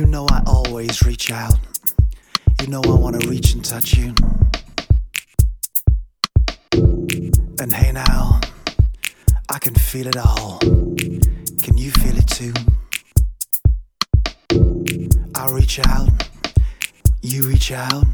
You know I always reach out. You know I wanna reach and touch you. And hey now, I can feel it all. Can you feel it too? I reach out, you reach out,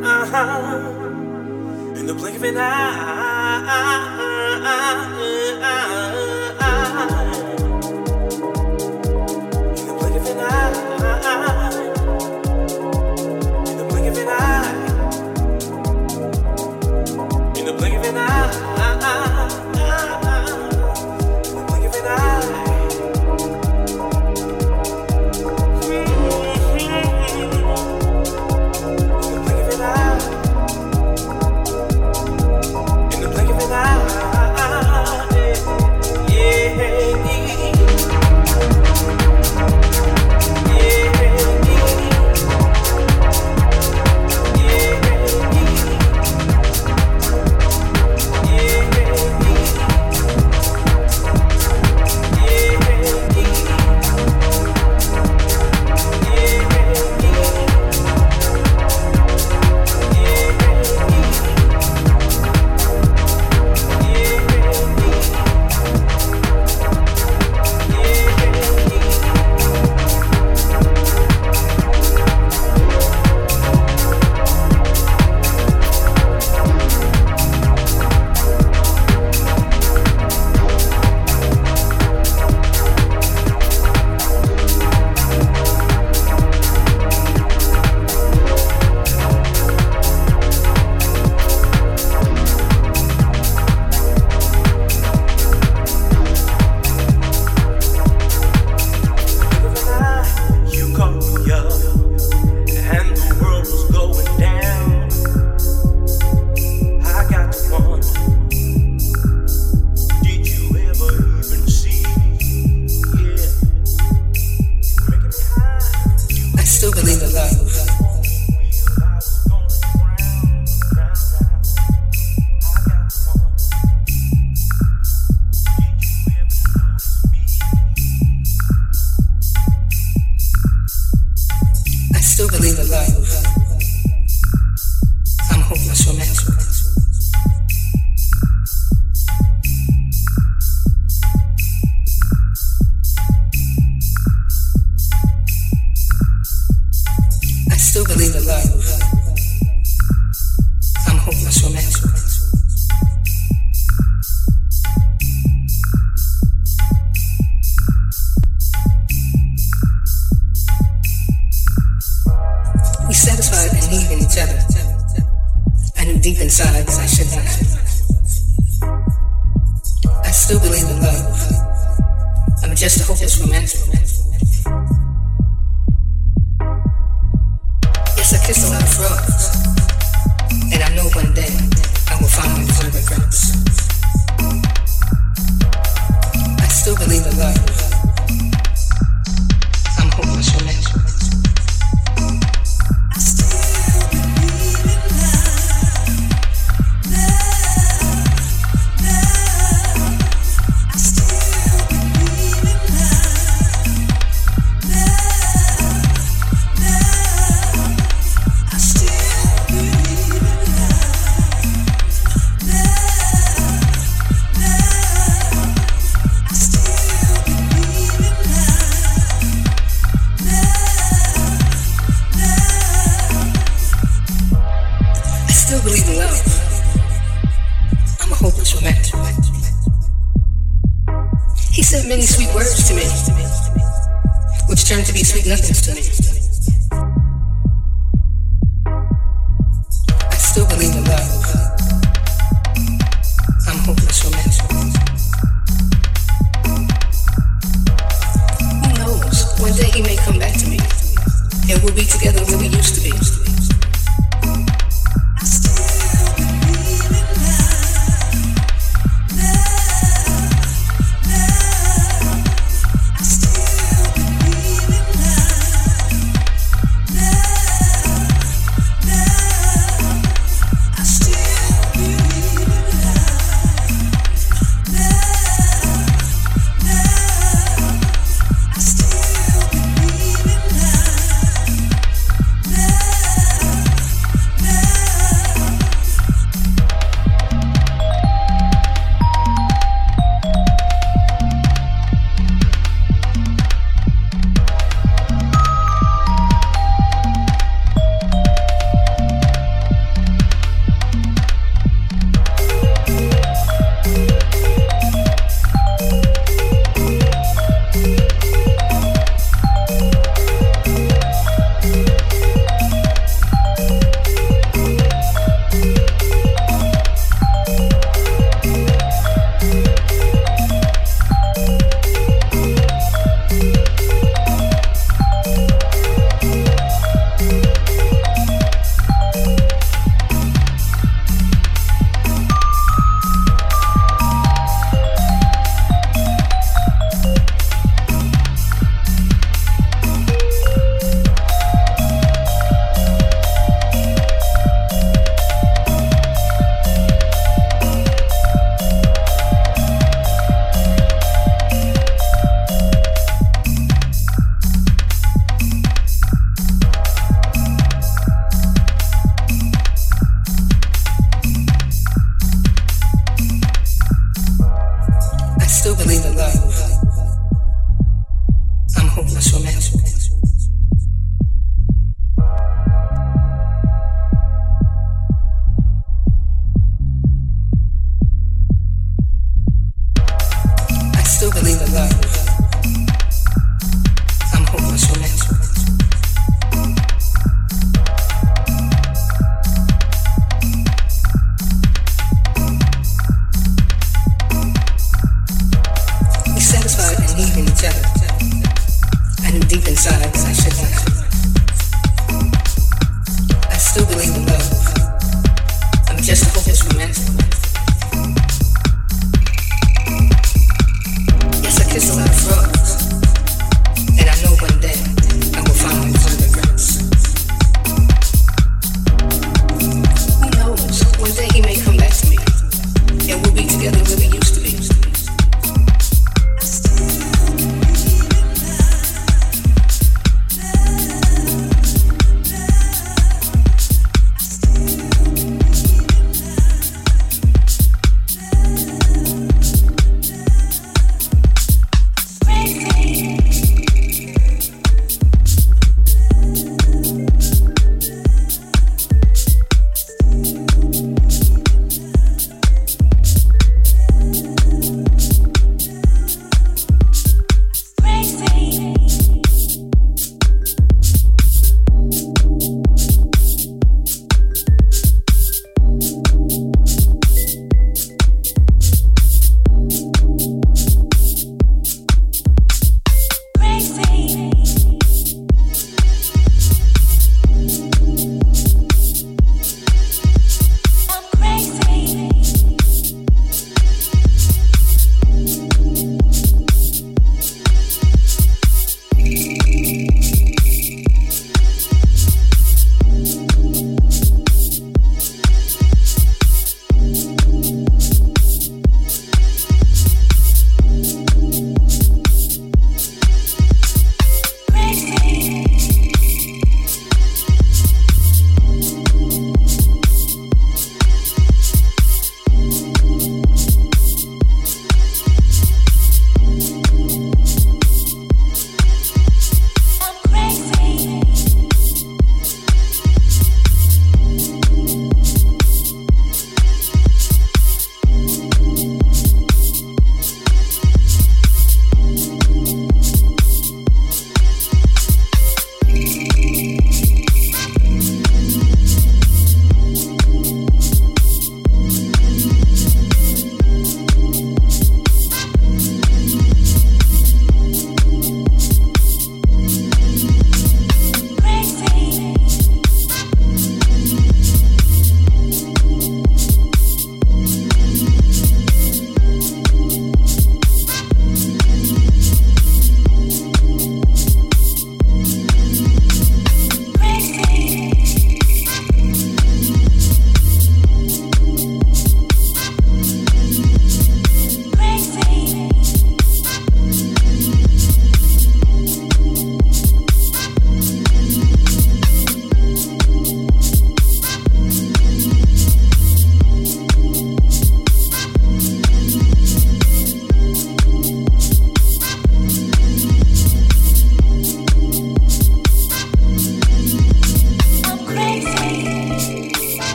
Uh-huh. In the blink of an eye